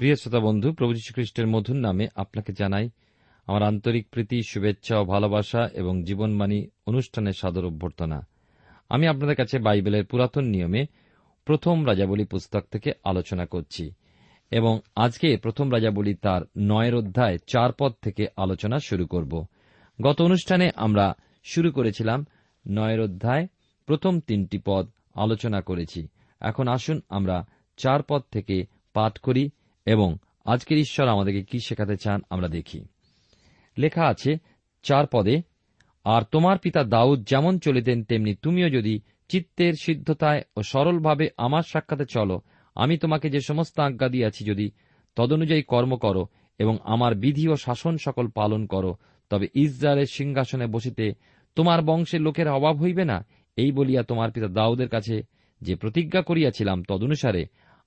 প্রিয় শ্রোতা বন্ধু, প্রভু খ্রিস্টের মধুর নামে আপনাকে জানাই আমার আন্তরিক প্রীতি, শুভেচ্ছা ও ভালোবাসা এবং জীবনমানী অনুষ্ঠানের সাদর অভ্যর্থনা। আমি আপনাদের কাছে বাইবেলের পুরাতন নিয়মে প্রথম রাজাবলী পুস্তক থেকে আলোচনা করছি এবং আজকে প্রথম রাজাবলী তার নয়ের অধ্যায় চার পদ থেকে আলোচনা শুরু করব। গত অনুষ্ঠানে আমরা শুরু করেছিলাম নয়ের অধ্যায় প্রথম তিনটি পদ আলোচনা করেছি। এখন আসুন আমরা চার পদ থেকে পাঠ করি। এবং আজকের ঈশ্বর আমাদেরকে কি শেখাতে চান আমরা দেখি। লেখা আছে, চার পদে, আর তোমার পিতা দাউদ যেমন চলিতেন, তেমনি তুমিও যদি চিত্তের সিদ্ধতায় ও সরলভাবে আমার সাক্ষাতে চলো, আমি তোমাকে যে সমস্ত আজ্ঞা দিয়াছি, যদি তদনুযায়ী কর্ম করো এবং আমার বিধি ও শাসন সকল পালন করো, তবে ইসরায়েলের সিংহাসনে বসিতে তোমার বংশের লোকের অভাব হইবে না? এই বলিয়া তোমার পিতা দাউদের কাছে যে প্রতিজ্ঞা করিয়াছিলাম তদনুসারে,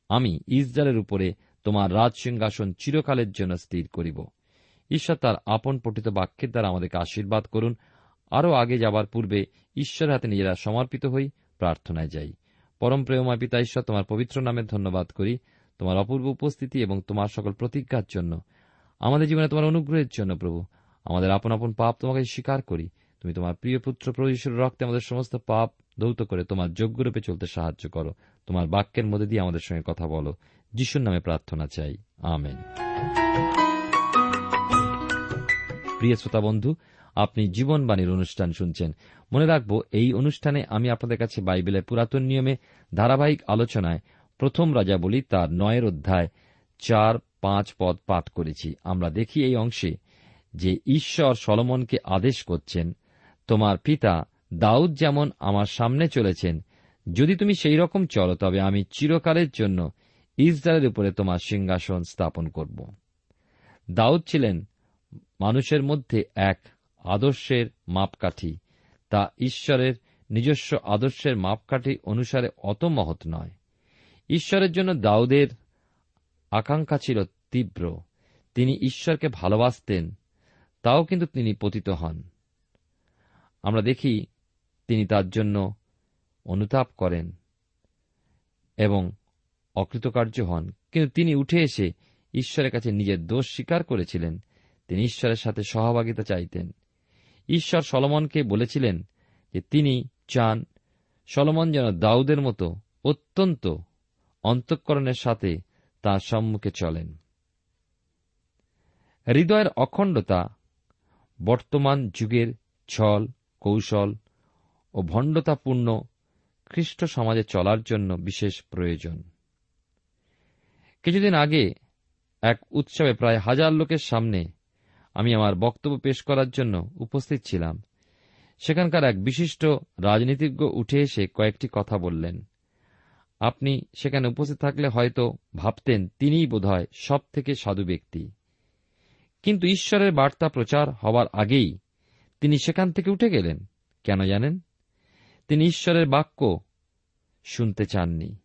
আমি ইসরায়েলের উপরে তোমার রাজ সিংহাসন চিরকালের জন্য স্থির করিব। ঈশ্বর তার আপন পঠিত বাক্যের দ্বারা আমাদেরকে আশীর্বাদ করুন। আরও আগে যাবার পূর্বে ঈশ্বরের হাতে নিজেরা সমর্পিত হই, প্রার্থনায় যাই। পরম প্রেমময় পিতা ঈশ্বর, তোমার পবিত্র নামে ধন্যবাদ করি। তোমার অপূর্ব উপস্থিতি এবং তোমার সকল প্রতিজ্ঞার জন্য। আমাদের জীবনে তোমার অনুগ্রহের জন্য প্রভু। আমাদের আপন আপন পাপ তোমাকে স্বীকার করি। তুমি তোমার প্রিয় পুত্র প্রভুষের রক্তে আমাদের সমস্ত পাপ দৌত করে তোমার যোগ্যরূপে চলতে সাহায্য করো। তোমার বাক্যের মধ্যে দিয়ে আমাদের সঙ্গে কথা বলো। যিশুর নামে প্রার্থনা চাই। আমেন। প্রিয় শ্রোতা বন্ধু, আপনি জীবনবাণীর অনুষ্ঠান শুনছেন। মনে রাখব, এই অনুষ্ঠানে আমি আপনাদের কাছে বাইবেলের পুরাতন নিয়মে ধারাবাহিক আলোচনায় প্রথম রাজা বলি তার নয়ের অধ্যায় চার পাঁচ পদ পাঠ করেছি। আমরা দেখি এই অংশে যে ঈশ্বর সলমনকে আদেশ করছেন, তোমার পিতা দাউদ যেমন আমার সামনে চলেছেন, যদি তুমি সেই রকম চলো, তবে আমি চিরকালের জন্য ইসরায়েলের উপরে তোমার সিংহাসন স্থাপন করব। দাউদ ছিলেন মানুষের মধ্যে এক আদর্শের মাপকাঠি। তা ঈশ্বরের নিজস্ব আদর্শের মাপকাঠি অনুসারে অত মহৎ নয়। ঈশ্বরের জন্য দাউদের আকাঙ্ক্ষা ছিল তীব্র। তিনি ঈশ্বরকে ভালোবাসতেন, তাও কিন্তু তিনি পতিত হন। আমরা দেখি তিনি তার জন্য অনুতাপ করেন এবং অকৃতকার্য হন। কিন্তু তিনি উঠে এসে ঈশ্বরের কাছে নিজের দোষ স্বীকার করেছিলেন। তিনি ঈশ্বরের সাথে সহভাগিতা চাইতেন। ঈশ্বর সলমনকে বলেছিলেন যে তিনি চান সলমন যেন দাউদের মতো অত্যন্ত অন্তঃকরণের সাথে তাঁর সম্মুখে চলেন। হৃদয়ের অখণ্ডতা বর্তমান যুগের ছল, কৌশল ও ভণ্ডতাপূর্ণ খ্রিস্ট সমাজে চলার জন্য বিশেষ প্রয়োজন। কিছুদিন আগে এক উৎসবে প্রায় হাজার লোকের সামনে আমি আমার বক্তব্য পেশ করার জন্য উপস্থিত ছিলাম। সেখানকার এক বিশিষ্ট রাজনীতিজ্ঞ উঠে এসে কয়েকটি কথা বললেন। আপনি সেখানে উপস্থিত থাকলে হয়তো ভাবতেন তিনিই বোধহয় সব থেকে সাধু ব্যক্তি। কিন্তু ঈশ্বরের বার্তা প্রচার হবার আগেই তিনি সেখান থেকে উঠে গেলেন। কেন জানেন? তিনি ঈশ্বরের বাক্য শুনতে চাননি।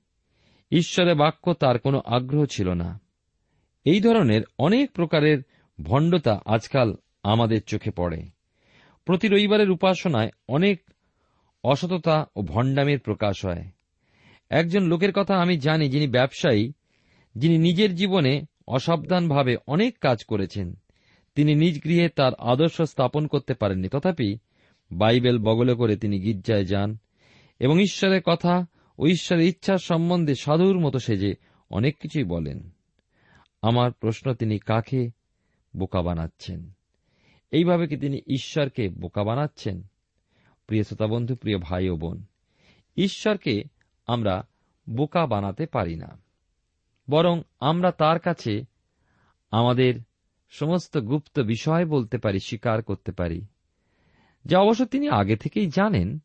ঈশ্বরের বাক্য তার কোনো আগ্রহ ছিল না। এই ধরনের অনেক প্রকারের ভণ্ডতা আজকাল আমাদের চোখে পড়ে। প্রতি রবিবারের উপাসনায় অনেক অসততা ও ভণ্ডামের প্রকাশ হয়। একজন লোকের কথা আমি জানি যিনি ব্যবসায়ী, যিনি নিজের জীবনে অসাবধানভাবে অনেক কাজ করেছেন। তিনি নিজ গৃহে তার আদর্শ স্থাপন করতে পারেননি। তথাপি বাইবেল বগলে করে তিনি গির্জায় যান এবং ঈশ্বরের কথা ও ঈশ্বরের ইচ্ছার সম্বন্ধে সাধুর মতো সেজে অনেক কিছুই বলেন। আমার প্রশ্ন, তিনি কাকে বোকা বানাচ্ছেন? এইভাবে কি তিনি ঈশ্বরকে বোকা বানাচ্ছেন? প্রিয় শ্রোতা বন্ধু প্রিয় ভাই ও বোন, ঈশ্বরকে আমরা বোকা বানাতে পারি না। বরং আমরা তার কাছে আমাদের সমস্ত গুপ্ত বিষয় বলতে পারি, স্বীকার করতে পারি, যা অবশ্য তিনি আগে থেকেই জানেন।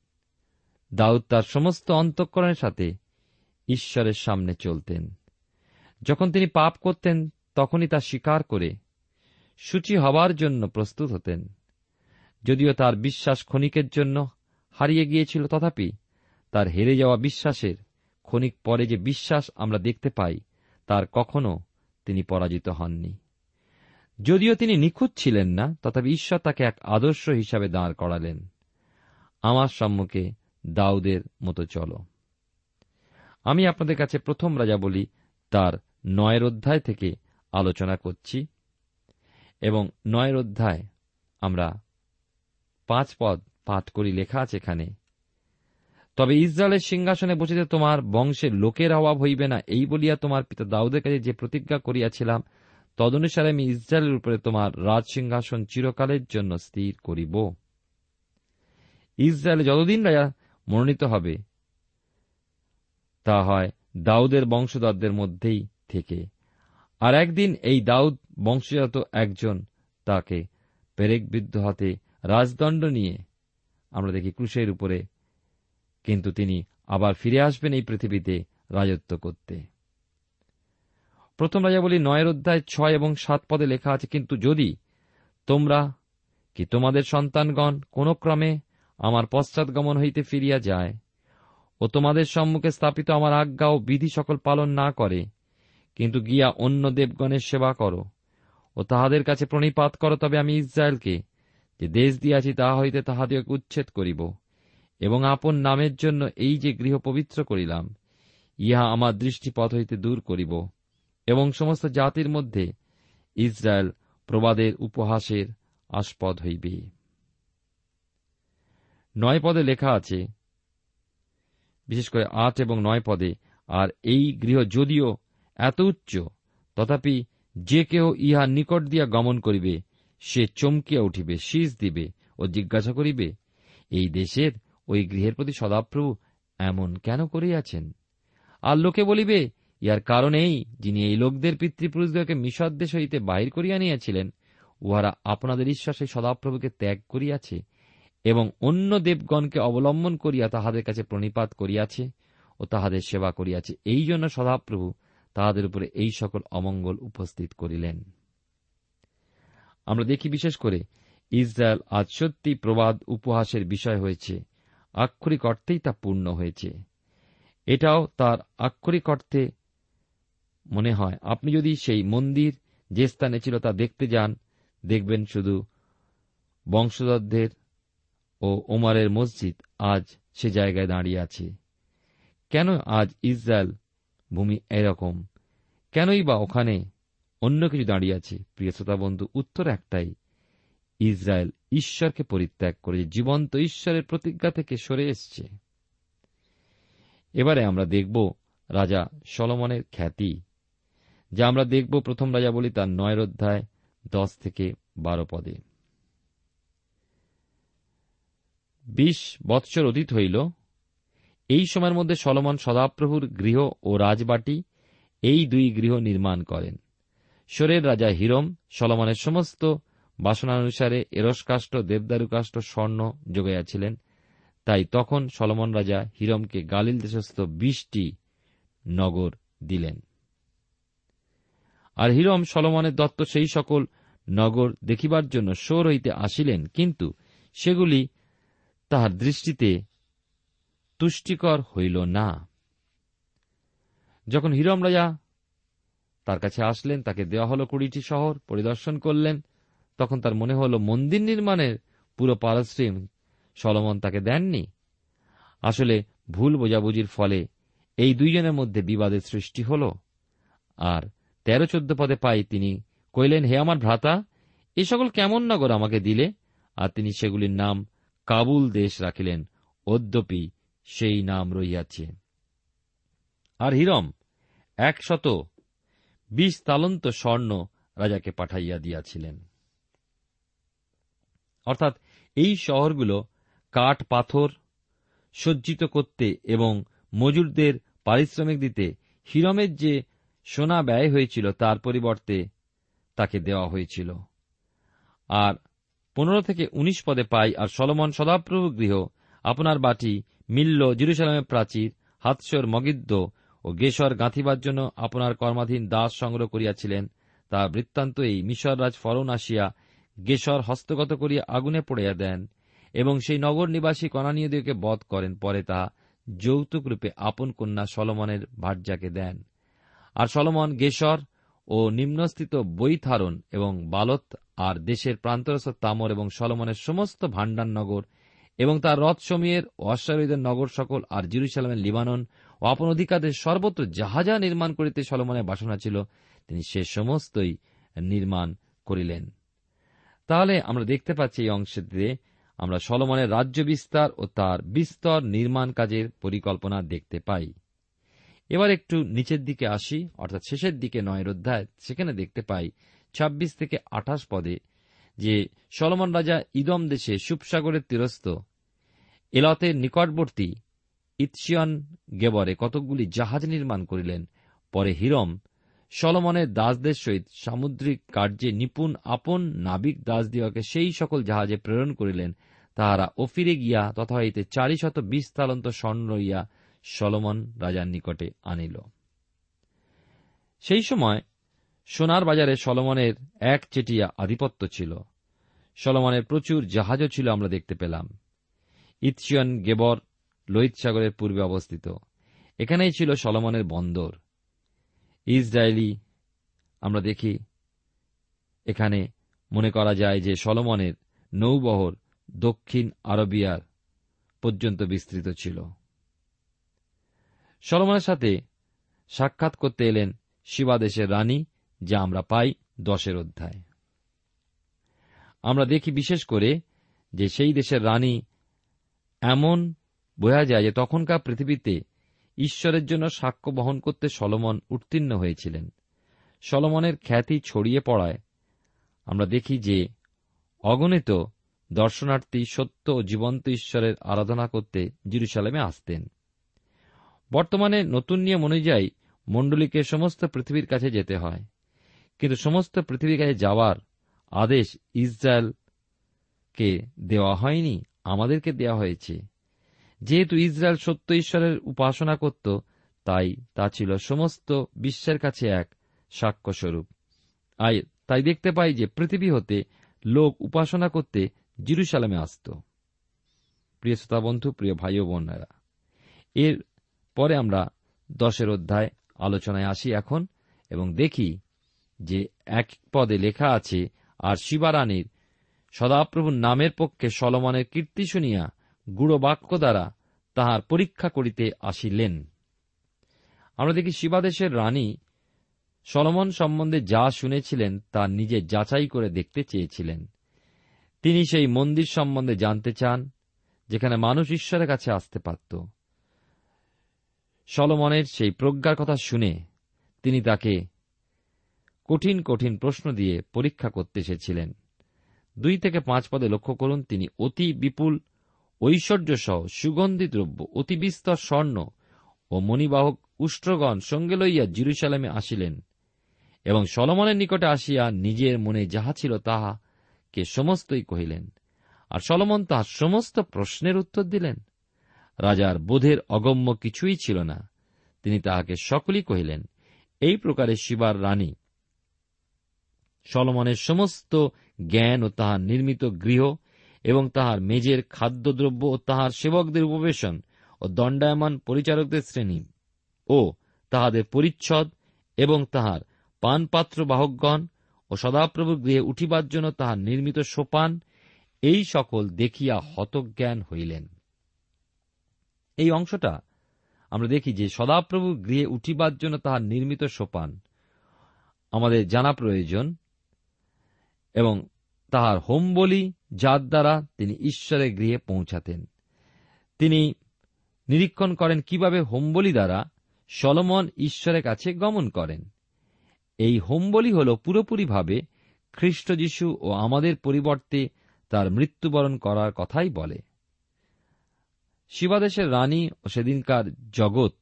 দাউদ তার সমস্ত অন্তঃকরণের সাথে ঈশ্বরের সামনে চলতেন। যখন তিনি পাপ করতেন, তখনই তা স্বীকার করে সূচি হবার জন্য প্রস্তুত হতেন। যদিও তার বিশ্বাস ক্ষণিকের জন্য হারিয়ে গিয়েছিল, তথাপি তার হেরে যাওয়া বিশ্বাসের ক্ষণিক পরে যে বিশ্বাস আমরা দেখতে পাই, তার কখনো তিনি পরাজিত হননি। যদিও তিনি নিখুঁত ছিলেন না, তথাপি ঈশ্বর তাকে এক আদর্শ হিসাবে দাঁড় করালেন। আমার সম্মুখে দাউদের মতো চলো। আমি আপনাদের কাছে প্রথম রাজা বলি, তার নয়ের অধ্যায় থেকে আলোচনা করছি এবং নয়ের অধ্যায় আমরা পাঁচ পদ পাঠ করি, লেখা আছে এখানে। তবে ইসরায়েলের সিংহাসনে বসিতে তোমার বংশের লোকের অভাব হইবে না, এই বলিয়া তোমার পিতা দাউদের কাছে যে প্রতিজ্ঞা করিয়াছিলাম, তদনুসারে আমি ইসরায়েলের উপরে তোমার রাজ সিংহাসন চিরকালের জন্য স্থির করিব। ইসরায়েলে যতদিন রাজা মনোনীত হবে। তা হয় দাউদের বংশধরদের মধ্যেই থেকে। আর একদিন এই দাউদ বংশজাত একজন, তাকে পেরেক পেরেকবিদ্ধ হাতে রাজদণ্ড নিয়ে, আমরা দেখি ক্রুশের উপরে, কিন্তু তিনি আবার ফিরে আসবেন এই পৃথিবীতে রাজত্ব করতে। প্রথম রাজা বলি নয়ের অধ্যায় ছয় এবং সাত পদে লেখা আছে, কিন্তু যদি তোমরা কি তোমাদের সন্তানগণ কোন ক্রমে আমার পশ্চাৎগমন হইতে ফিরিয়া যায় ও তোমাদের সম্মুখে স্থাপিত আমার আজ্ঞা ও বিধি সকল পালন না করে, কিন্তু গিয়া অন্য দেবগণের সেবা করো ও তাহাদের কাছে প্রণিপাত করো, তবে আমি ইসরায়েলকে যে দেশ দিয়াছি তাহা হইতে তাহাদিওকে উচ্ছেদ করিব এবং আপন নামের জন্য এই যে গৃহ পবিত্র করিলাম, ইহা আমার দৃষ্টিপথ হইতে দূর করিব এবং সমস্ত জাতির মধ্যে ইসরায়েল প্রবাদের উপহাসের আস্পদ হইবে। নয় পদে লেখা আছে, বিশেষ করে আট এবং নয় পদে, আর এই গৃহ যদিও এত উচ্চ, তথাপি যে কেহ ইহা নিকট দিয়া গমন করিবে, সে চমকিয়া উঠিবে, শীষ দিবে ও জিজ্ঞাসা করিবে, এই দেশের ওই গৃহের প্রতি সদাপ্রভু এমন কেন করিয়াছেন? আর লোকে বলিবে ইহার কারণ এই, যিনি এই লোকদের পিতৃপুরুষদেরকে মিশর দেশ হইতে বাহির করিয়া নিয়েছিলেন, উহারা আপনাদের ঈশ্বাসে সদাপ্রভুকে ত্যাগ করিয়াছে এবং অন্য দেবগণকে অবলম্বন করিয়া তাহাদের কাছে প্রণিপাত করিয়াছে ও তাহাদের সেবা করিয়াছে। এই জন্য সদাপ্রভু তাহাদের উপরে এই সকল অমঙ্গল উপস্থিত করিলেন। আমরা দেখি বিশেষ করে ইসরায়েল আজ সত্যি প্রবাদ উপহাসের বিষয় হয়েছে, আক্ষরিক অর্থেই তা পূর্ণ হয়েছে। এটাও তার আক্ষরিক অর্থে মনে হয়। আপনি যদি সেই মন্দির যে স্থানে ছিল তা দেখতে যান, দেখবেন শুধু বংশধরদের ও ওমারের মসজিদ আজ সে জায়গায় দাঁড়িয়ে আছে। কেন আজ ইসরায়েল ভূমি এরকম? কেনই বা ওখানে অন্য কিছু দাঁড়িয়ে আছে? প্রিয় শ্রোতা বন্ধু, উত্তর একটাই। ইসরায়েল ঈশ্বরকে পরিত্যাগ করে জীবন্ত ঈশ্বরের প্রতিজ্ঞা থেকে সরে এসছে। এবারে আমরা দেখব রাজা সলমনের খ্যাতি, যা আমরা দেখব প্রথম রাজা বলি তার নয়ের অধ্যায় দশ থেকে বারো পদে। বিশ বৎসর অতীত হইল। এই সময়ের মধ্যে সলমন সদাপ্রভুর গৃহ ও রাজবাটি এই দুই গৃহ নির্মাণ করেন। সোরের রাজা হিরম সলমনের সমস্ত বাসনানুসারে এরসকাষ্ঠ দেবদারুকাষ্ট স্বর্ণ যোগাইয়াছিলেন তাই তখন সলমন রাজা হিরমকে গালিল দেশস্থ বিশটি নগর দিলেন। আর হিরম সলমনের দত্ত সেই সকল নগর দেখিবার জন্য সোর হইতে আসিলেন, কিন্তু সেগুলি তাহার দৃষ্টিতে তুষ্টিকর হইল না। যখন হিরম রাজা তার কাছে আসলেন, তাকে দেওয়া হল কুড়িটি শহর, পরিদর্শন করলেন, তখন তার মনে হল, মন্দির নির্মাণের পুরো পারশ্রম সলমন তাকে দেননি। আসলে ভুল বোঝাবুঝির ফলে এই দুইজনের মধ্যে বিবাদের সৃষ্টি হল, আর তেরো চোদ্দ পদে পাই তিনি কইলেন, হে আমার ভ্রাতা, এ সকল কেমন নগর আমাকে দিলে? আর তিনি সেগুলির নাম কাবুল দেশ রাখিলেন, অদ্যপি সেই নাম রইয়াছে আর হিরম একশত বিশ তালন্ত স্বর্ণ রাজাকে পাঠাইয়া দিয়াছিলেন। অর্থাৎ এই শহরগুলো কাঠ, পাথর সজ্জিত করতে এবং মজুরদের পারিশ্রমিক দিতে হিরমের যে সোনা ব্যয় হয়েছিল তার পরিবর্তে তাকে দেওয়া হয়েছিল। আর পনেরো থেকে উনিশ পদে পাই আর সলমন সদাপ্রভু গৃহ। আপনার বাটি মিল্ল জিরুসালামের প্রাচীর, হাতসর মগিদ্দ ও গেশর গাঁথিবার জন্য আপনার কর্মাধীন দাস সংগ্রহ করিয়াছিলেন। তা বৃত্তান্ত এই মিশররাজ ফরন আসিয়া গেশর হস্তগত করিয়া আগুনে পড়িয়া দেন এবং সেই নগর নিবাসী কনানীয়দেরকে বধ করেন। পরে তা যৌতুক রূপে আপন কন্যা সলমনের ভার্যাকে দেন। আর সলমন গেশর ও নিম্নস্থিত বৈথারণ এবং বালত আর দেশের প্রান্তরস্থ তামর এবং সলমনের সমস্ত ভাণ্ডার নগর এবং তার রথসমূহের ও অশ্বারোহীদের নগর সকল আর জিরুসালামের লিবানন ও আপন অধিকারের সর্বত্র যা নির্মাণ করিতে সলমনের বাসনা ছিল, তিনি সে সমস্তই নির্মাণ করিলেন। তাহলে আমরা দেখতে পাচ্ছি এই অংশটিতে আমরা সলমনের রাজ্য বিস্তার ও তার বিস্তর নির্মাণ কাজের পরিকল্পনা দেখতে পাই। এবার একটু নিচের দিকে আসি, অর্থাৎ শেষের দিকে নয়ের অধ্যায়, সেখানে দেখতে পাই ২৬ থেকে আঠাশ পদে যে সলমন রাজা ইদম দেশে সুপসাগরের তীরস্থ এলতের নিকটবর্তী ইৎসিয়ন গেবরে কতকগুলি জাহাজ নির্মাণ করিলেন, পরে হিরম সলমনের দাসদের সহিত সামুদ্রিক কার্যে নিপুণ আপন নাবিক দাস দিওয়াকে সেই সকল জাহাজে প্রেরণ করিলেন, তাহারা অফিরে গিয়া তথা হইতে চারি শত বিশ তালন্ত স্বর্ণ লইয়া সলমন রাজার নিকটে আনিল। সেই সময় সোনার বাজারে সলমনের এক চেটিয়া আধিপত্য ছিল। সলমনের প্রচুর জাহাজও ছিল আমরা দেখতে পেলাম। ইৎসিয়ন গেবর লোহিত সাগরের পূর্বে অবস্থিত। এখানেই ছিল সলমনের বন্দর। ইসরায়েলি আমরা দেখি, এখানে মনে করা যায় যে সলমনের নৌবহর দক্ষিণ আরবিয়ার পর্যন্ত বিস্তৃত ছিল। সলমনের সাথে সাক্ষাৎ করতে এলেন শিবাদেশের রানী, যা আমরা পাই দশের অধ্যায়। আমরা দেখি বিশেষ করে যে সেই দেশের রানী এমন বোঝা যায় যে তখনকার পৃথিবীতে ঈশ্বরের জন্য সাক্ষ্য বহন করতে সলমন উত্তীর্ণ হয়েছিলেন। সলমনের খ্যাতি ছড়িয়ে পড়ায় আমরা দেখি যে অগণিত দর্শনার্থী সত্য ও জীবন্ত ঈশ্বরের আরাধনা করতে জিরুসালামে আসতেন। বর্তমানে নতুন নিয়ম অনুযায়ী মণ্ডলীকে সমস্ত পৃথিবীর কাছে যেতে হয়। কিন্তু সমস্ত পৃথিবীর কাছে যাওয়ার আদেশ ইসরায়েলকে দেওয়া হয়নি, আমাদেরকে দেওয়া হয়েছে। যেহেতু ইসরায়েল সত্য ঈশ্বরের উপাসনা করত, তাই তা ছিল সমস্ত বিশ্বের কাছে এক সাক্ষ্যস্বরূপ। তাই দেখতে পাই যে পৃথিবী হতে লোক উপাসনা করতে জিরুসালামে আসত। প্রিয় শ্রোতা বন্ধু, প্রিয় ভাই ও বোনেরা, এর পরে আমরা দশের অধ্যায় আলোচনায় আসি এখন এবং দেখি যে এক পদে লেখা আছে, আর শিবারানীর সদাপ্রভুর নামের পক্ষে সলমনের কীর্তি শুনিয়া গুড় বাক্য দ্বারা তাহার পরীক্ষা করিতে আসিলেন। আমরা দেখি শিবাদেশের রানী সলমন সম্বন্ধে যা শুনেছিলেন তা নিজে যাচাই করে দেখতে চেয়েছিলেন। তিনি সেই মন্দির সম্বন্ধে জানতে চান, যেখানে মানুষ ঈশ্বরের কাছে আসতে পারত। সলমনের সেই প্রজ্ঞার কথা শুনে তিনি তাকে কঠিন কঠিন প্রশ্ন দিয়ে পরীক্ষা করতে এসেছিলেন। দুই থেকে পাঁচ পদে লক্ষ্য করুন, তিনি অতি বিপুল ঐশ্বর্য সহ সুগন্ধি দ্রব্য, অতি বিস্তর স্বর্ণ ও মণিবাহক উষ্ট্রগণ সঙ্গে লইয়া জিরুসালামে আসিলেন এবং সলমনের নিকটে আসিয়া নিজের মনে যাহা ছিল তাহাকে সমস্তই কহিলেন। আর সলমন তাহার সমস্ত প্রশ্নের উত্তর দিলেন। রাজার বোধের অগম্য কিছুই ছিল না। তিনি তাহাকে সকলই কহিলেন, এই প্রকারে শিবার রানী। সলমনের সমস্ত জ্ঞান ও তাহার নির্মিত গৃহ এবং তাহার মেজের খাদ্যদ্রব্য ও তাহার সেবকদের উপবেশন ও দণ্ডায়মান পরিচারকদের শ্রেণি ও তাহাদের পরিচ্ছদ এবং তাহার পানপাত্র বাহকগণ ও সদাপ্রভু গৃহে উঠিবার জন্য তাহার নির্মিত সোপান, এই সকল দেখিয়া হতজ্ঞান হইলেন। এই অংশটা আমরা দেখি যে সদাপ্রভুর গৃহে উঠিবার জন্য তাহার নির্মিত সোপান, আমাদের জানা প্রয়োজন, এবং তাহার হোম বলি যার দ্বারা তিনি ঈশ্বরের গৃহে পৌঁছাতেন। তিনি নিরীক্ষণ করেন কীভাবে হোমবলি দ্বারা সলমন ঈশ্বরের কাছে গমন করেন। এই হোমবলি হল পুরোপুরিভাবে খ্রিস্ট যীশু ও আমাদের পরিবর্তে তার মৃত্যুবরণ করার কথাই বলে। শিবাদেশের রানী ও সেদিনকার জগৎ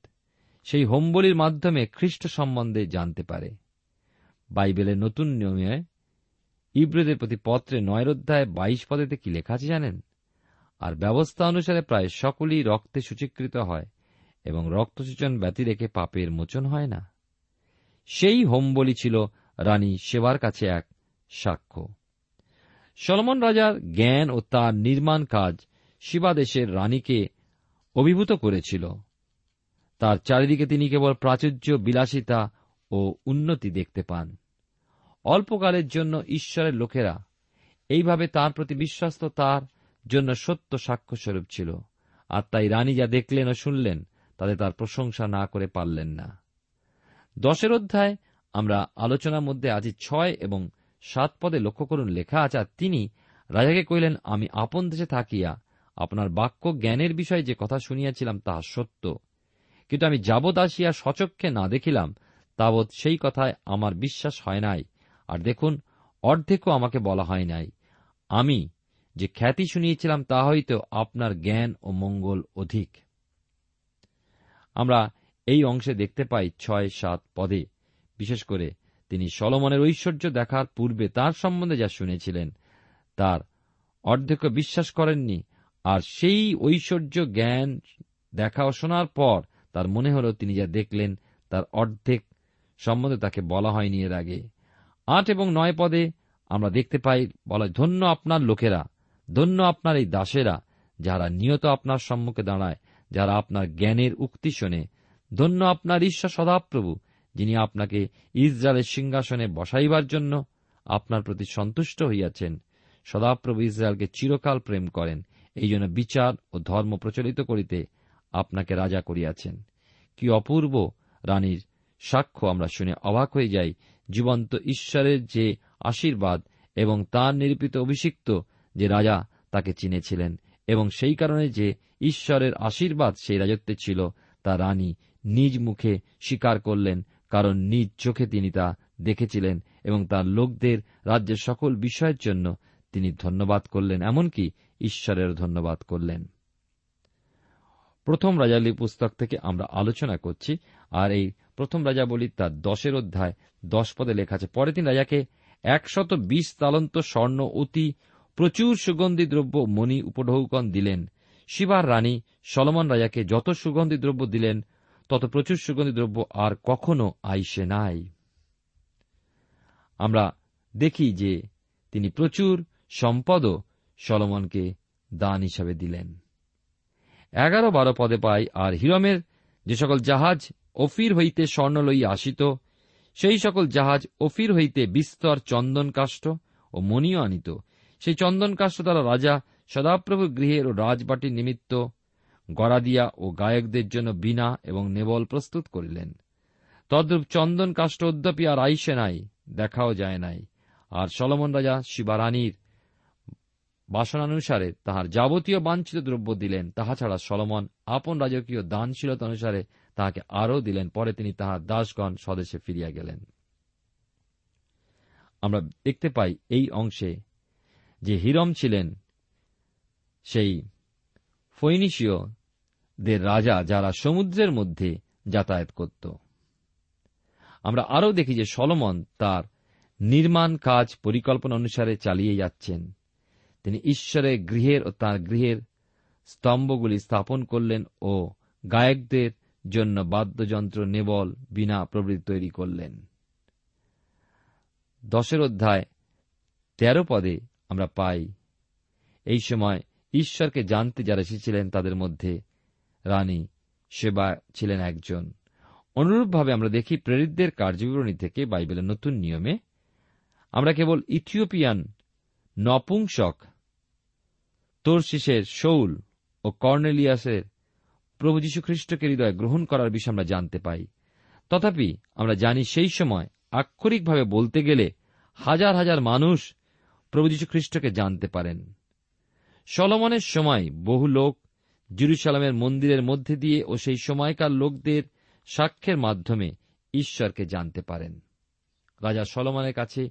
সেই হোমবলির মাধ্যমে খ্রিস্ট সম্বন্ধে জানতে পারে। বাইবেলের নতুন নিয়মে ইব্রদের প্রতি পত্রে নয় অধ্যায় বাইশ পদেতে কি লেখা আছে জানেন? আর ব্যবস্থা অনুসারে প্রায় সকলেই রক্তে সূচীকৃত হয় এবং রক্তসূচন ব্যতি রেখে পাপের মোচন হয় না। সেই হোমবলি ছিল রানী সেবার কাছে এক সাক্ষ্য। সলমন রাজার জ্ঞান ও তার নির্মাণ কাজ শিবাদেশের রানীকে অভিভূত করেছিল। তার চারিদিকে তিনি কেবল প্রাচুর্য, বিলাসিতা ও উন্নতি দেখতে পান। অল্পকালের জন্য ঈশ্বরের লোকেরা এইভাবে তার প্রতি বিশ্বস্ত তার জন্য সত্য সাক্ষ্যস্বরূপ ছিল। আর তাই রানী যা দেখলেন ও শুনলেন, তাতে তার প্রশংসা না করে পারলেন না। দশের অধ্যায় আমরা আলোচনার মধ্যে আজি ছয় এবং সাত পদে লক্ষ্য করুন লেখা আছে, আর তিনি রাজাকে কহিলেন, আমি আপন দেশে থাকিয়া আপনার বাক্য জ্ঞানের বিষয়ে যে কথা শুনিয়াছিলাম তাহা সত্য। কিন্তু আমি যাবৎ আসিয়া সচক্ষে না দেখিলাম, তাবৎ সেই কথায় আমার বিশ্বাস হয় নাই। আর দেখুন, অর্ধেকও আমাকে বলা হয় নাই। আমি যে খ্যাতি শুনিয়েছিলাম, তা হইতে আপনার জ্ঞান ও মঙ্গল অধিক। আমরা এই অংশে দেখতে পাই ছয়, সাত পদে। বিশেষ করে তিনি সলমনের ঐশ্বর্য দেখার পূর্বে তার সম্বন্ধে যা শুনেছিলেন, তার অর্ধেক বিশ্বাস করেননি আর সেই ঐশ্বর্য জ্ঞান দেখা শোনার পর তার মনে হল তিনি যা দেখলেন তার অর্ধেক সম্বন্ধে তাকে বলা হয়নি এর আগে। আট এবং নয় পদে আমরা দেখতে পাই, বলা, ধন্য আপনার লোকেরা, ধন্য আপনার এই দাসেরা, যারা নিয়ত আপনার সম্মুখে দাঁড়ায়, যারা আপনার জ্ঞানের উক্তি শোনে। ধন্য আপনার ঈশ্বর সদাপ্রভু, যিনি আপনাকে ইসরায়েলের সিংহাসনে বসাইবার জন্য আপনার প্রতি সন্তুষ্ট হইয়াছেন। সদাপ্রভু ইসরায়েলকে চিরকাল প্রেম করেন। এই জন্য বিচার ও ধর্ম প্রচলিত করিতে আপনাকে রাজা করিয়াছেন। কি অপূর্ব রানীর সাক্ষ্য আমরা শুনে অবাক হয়ে যাই, জীবন্ত ঈশ্বরের যে আশীর্বাদ এবং তার নিরূপিত অভিষিক্ত যে রাজা তাকে চিনেছিলেন এবং সেই কারণে যে ঈশ্বরের আশীর্বাদ সেই রাজত্বে ছিল, তা রানী নিজ মুখে স্বীকার করলেন, কারণ নিজ চোখে তিনি তা দেখেছিলেন এবং তার লোকদের রাজ্যের সকল বিষয়ের জন্য তিনি ধন্যবাদ করলেন, এমনকি ঈশ্বরের ধন্যবাদ করলেন। প্রথম রাজালি পুস্তক থেকে আমরা আলোচনা করছি, আর এই প্রথম রাজা বলি তার দশের অধ্যায় দশ পদে লেখা আছে পরে তিনি রাজাকে একশত বিশ তালন্ত স্বর্ণ, অতি প্রচুর সুগন্ধি দ্রব্য মণি উপঢৌকন দিলেন। শিবার রানী সলমন রাজাকে যত সুগন্ধি দ্রব্য দিলেন, তত প্রচুর সুগন্ধি দ্রব্য আর কখনো আইসে নাই। আমরা দেখি যে তিনি প্রচুর সম্পদও সলমনকে দান হিসাবে দিলেন। এগারো বারো পদে পাই আর হিরমের যে সকল জাহাজ অফির হইতে স্বর্ণ লইয়া আসিত, সেই সকল জাহাজ অফির হইতে বিস্তর চন্দন কাষ্ঠ ও মণিও আনিত। সেই চন্দন কাষ্ঠ দ্বারা রাজা সদাপ্রভু গৃহের ও রাজবাটির নিমিত্ত গড়াদিয়া ও গায়কদের জন্য বিনা এবং নেবল প্রস্তুত করিলেন। তদ্রূপ চন্দন কাষ্ট অদ্যাপি আর আইসে নাই, দেখাও যায় নাই। আর সলমন রাজা শিবারানীর বাসনানুসারে তাহার যাবতীয় বাঞ্ছিত দ্রব্য দিলেন, তাহা ছাড়া সলমন আপন রাজকীয় দানশীলতা অনুসারে তাহাকে আরও দিলেন। পরে তিনি তাহার দাসগণ স্বদেশে ফিরিয়া গেলেন। আমরা দেখতে পাই এই অংশে যে হিরম ছিলেন সেই ফৈনিসীয়দের রাজা যারা সমুদ্রের মধ্যে যাতায়াত করত। আমরা আরও দেখি যে সলমন তার নির্মাণ কাজ পরিকল্পনা অনুসারে চালিয়ে যাচ্ছেন। তিনি ঈশ্বরের গৃহের ও তাঁর গৃহের স্তম্ভগুলি স্থাপন করলেন ও গায়কদের জন্য বাদ্যযন্ত্র নেবল বিনা প্রবৃত্তি তৈরি করলেন। দশের অধ্যায়, তেরো পদে আমরা পাই, এই সময় ঈশ্বরকে জানতে যারা এসেছিলেন তাদের মধ্যে রানী সেবা ছিলেন একজন। অনুরূপভাবে আমরা দেখি প্রেরিতদের কার্যবিবরণী থেকে বাইবেলের নতুন নিয়মে আমরা কেবল ইথিওপিয়ান নপুংসক তোরশিসের শৌল ও কর্নেলিয়াসের প্রভু যীশু খ্রিস্টকে হৃদয় গ্রহণ করার বিষয়ে আমরা জানতে পাই। তথাপি আমরা জানি সেই সময় আক্ষরিকভাবে বলতে গেলে হাজার হাজার মানুষ প্রভু যীশু খ্রিস্টকে জানতে পারেন। সলমনের সময় বহু লোক জেরুসালামের মন্দিরের মধ্যে দিয়ে ও সেই সময়কার লোকদের সাক্ষ্যের মাধ্যমে ঈশ্বরকে জানতে পারেন। রাজা সলমনের কাছে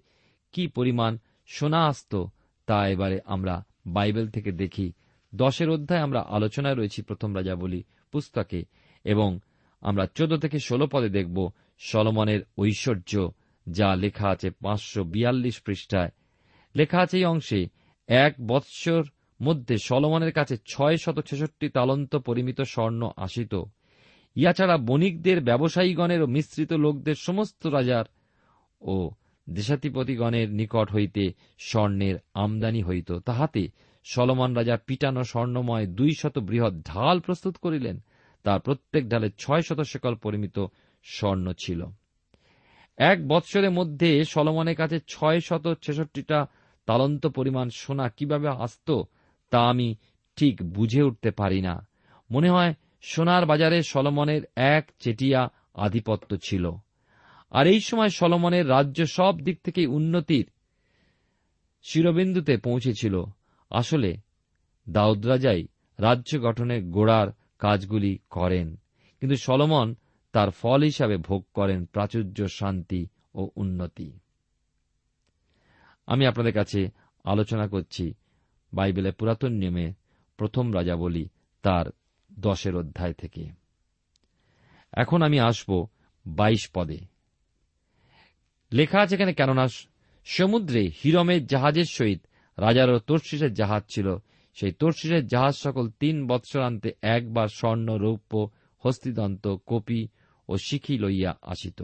কি পরিমাণ সোনা আসত তা এবারে আমরা বাইবেল থেকে দেখি, দশের অধ্যায় আমরা আলোচনায় রয়েছি প্রথম রাজা বলি পুস্তকে, এবং আমরা চোদ্দ থেকে ষোলো পদে দেখব সলমনের ঐশ্বর্য, যা লেখা আছে পাঁচশো বিয়াল্লিশ পৃষ্ঠায়। লেখা আছে এই অংশে, এক বৎসর মধ্যে সলমনের কাছে ছয় শত ছেষট্টি তালন্ত পরিমিত স্বর্ণ আসিত। ইয়া ছাড়া বণিকদের, ব্যবসায়ীগণের ও মিশ্রিত লোকদের সমস্ত রাজার ও দেশাধিপতিগণের নিকট হইতে স্বর্ণের আমদানি হইত, তাহাতে সলমন রাজা পিটানো স্বর্ণময় দুই শত বৃহৎ ঢাল প্রস্তুত করিলেন। তার প্রত্যেক ঢালে ছয় শত শেকল পরিমিত স্বর্ণ ছিল। এক বৎসরের মধ্যে সলমনের কাছে ছয় শত ছেষট্টিটা তালন্ত পরিমাণ সোনা কীভাবে আসত, তা আমি ঠিক বুঝে উঠতে পারি না। মনে হয়, সোনার বাজারে সলমনের এক চেটিয়া আধিপত্য ছিল। আর এই সময় সলমনের রাজ্য সব দিক থেকে উন্নতির শিরবিন্দুতে পৌঁছেছিল। আসলে দাউদ রাজাই রাজ্য গঠনে গোড়ার কাজগুলি করেন, কিন্তু সলমন তার ফল হিসাবে ভোগ করেন প্রাচুর্য, শান্তি ও উন্নতি। আমি আপনাদের কাছে আলোচনা করছি বাইবেলের পুরাতন নিয়মে প্রথম রাজা বলি তার দশের অধ্যায় থেকে। এখন আমি আসব বাইশ পদে। লেখা আছে এখানে, কেননা সমুদ্রে হিরমের জাহাজের সহিত রাজারও তোর্শিসের জাহাজ ছিল। সেই তোর্শিসের জাহাজ সকল তিন বৎসরান্তে একবার স্বর্ণ, রৌপ্য, হস্তিদন্ত, কপি ও শিখি লইয়া আসিত।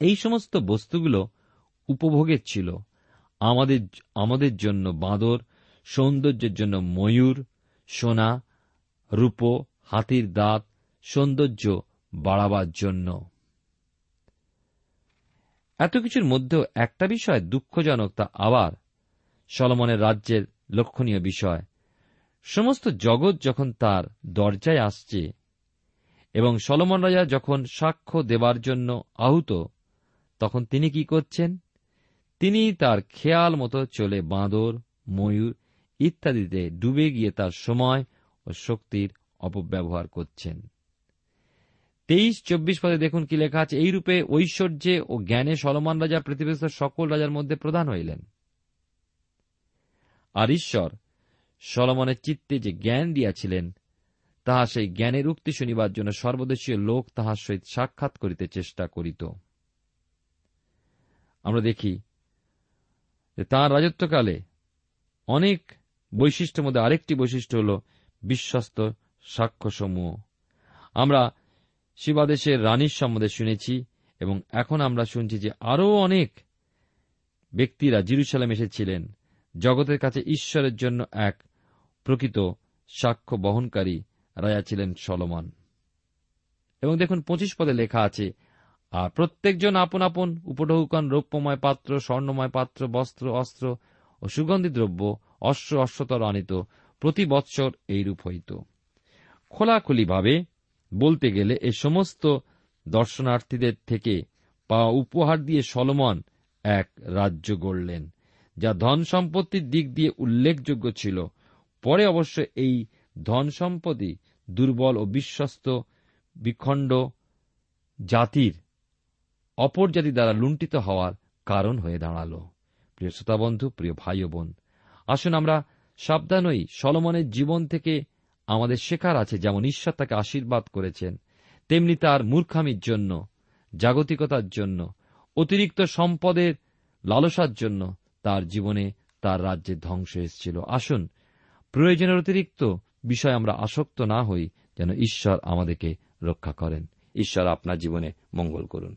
এই সমস্ত বস্তুগুলো উপভোগের ছিল। আমাদের আমাদের জন্য বাঁদর, সৌন্দর্যের জন্য ময়ূর, সোনা, রূপ, হাতির দাঁত, সৌন্দর্য বাড়াবার জন্য। এত কিছুর মধ্যেও একটা বিষয় দুঃখজনক, তা আবার সলমনের রাজ্যের লক্ষণীয় বিষয়। সমস্ত জগৎ যখন তার দরজায় আসছে এবং সলমন রাজা যখন সাক্ষ্য দেবার জন্য আহুত, তখন তিনি কি করছেন? তিনি তার খেয়াল মতো চলে বাঁদর, ময়ূর ইত্যাদিতে ডুবে গিয়ে তার সময় ও শক্তির অপব্যবহার করছেন। তেইশ চব্বিশ পদে দেখুন কি লেখা আছে। এইরূপে ঐশ্বর্যে ও জ্ঞানে সলমান রাজা পৃথিবীস্থ সকল রাজার মধ্যে প্রধান হইলেন। আর ঈশ্বর সলমনের চিত্তে যে জ্ঞান দিয়াছিলেন, তাহা সেই জ্ঞানের উক্তি শুনিবার জন্য সর্বদেশীয় লোক তাহার সহিত সাক্ষাৎ করিতে চেষ্টা করিত। আমরা দেখি তাঁর রাজত্বকালে অনেক বৈশিষ্ট্যের মধ্যে আরেকটি বৈশিষ্ট্য হল বিশ্বস্ত সাক্ষ্যসমূহ। আমরা শিবাদেশের রানীর সম্বন্ধে শুনেছি এবং এখন আমরা শুনছি যে আরও অনেক ব্যক্তিরা জিরুসালাম এসেছিলেন, জগতের কাছে ঈশ্বরের জন্য এক প্রকৃত সাক্ষ্য বহনকারী রাজা ছিলেন সলমন। এবং দেখুন, পঁচিশ পদে লেখা আছে, আর প্রত্যেকজন আপন আপন উপঢৌকন, রৌপ্যময় পাত্র, স্বর্ণময় পাত্র, বস্ত্র, অস্ত্র ও সুগন্ধি দ্রব্য, অশ্ব অশ্বতর আনিত প্রতি বৎসর এইরূপ হইত। খোলাখুলিভাবে বলতে গেলে এ সমস্ত দর্শনার্থীদের থেকে পাওয়া উপহার দিয়ে সলমন এক রাজ্য গড়লেন, যা ধন সম্পত্তির দিক দিয়ে উল্লেখযোগ্য ছিল। পরে অবশ্য এই ধন সম্পত্তি দুর্বল ও বিশ্বস্ত বিখণ্ড জাতির অপর জাতি দ্বারা লুণ্ঠিত হওয়ার কারণ হয়ে দাঁড়াল। প্রিয় শ্রোতা বন্ধু, প্রিয় ভাই বোন, আসুন আমরা সাবধান হই সলমনের জীবন থেকে আমাদের শেখার আছে, যেমন ঈশ্বর তাকে আশীর্বাদ করেছেন, তেমনি তার মূর্খামির জন্য, জাগতিকতার জন্য, অতিরিক্ত সম্পদের লালসার জন্য তার জীবনে তার রাজ্যে ধ্বংস এসেছিল। আসুন, প্রয়োজনের অতিরিক্ত বিষয় আমরা আসক্ত না হই, যেন ঈশ্বর আমাদেরকে রক্ষা করেন। ঈশ্বর আপনার জীবনে মঙ্গল করুন।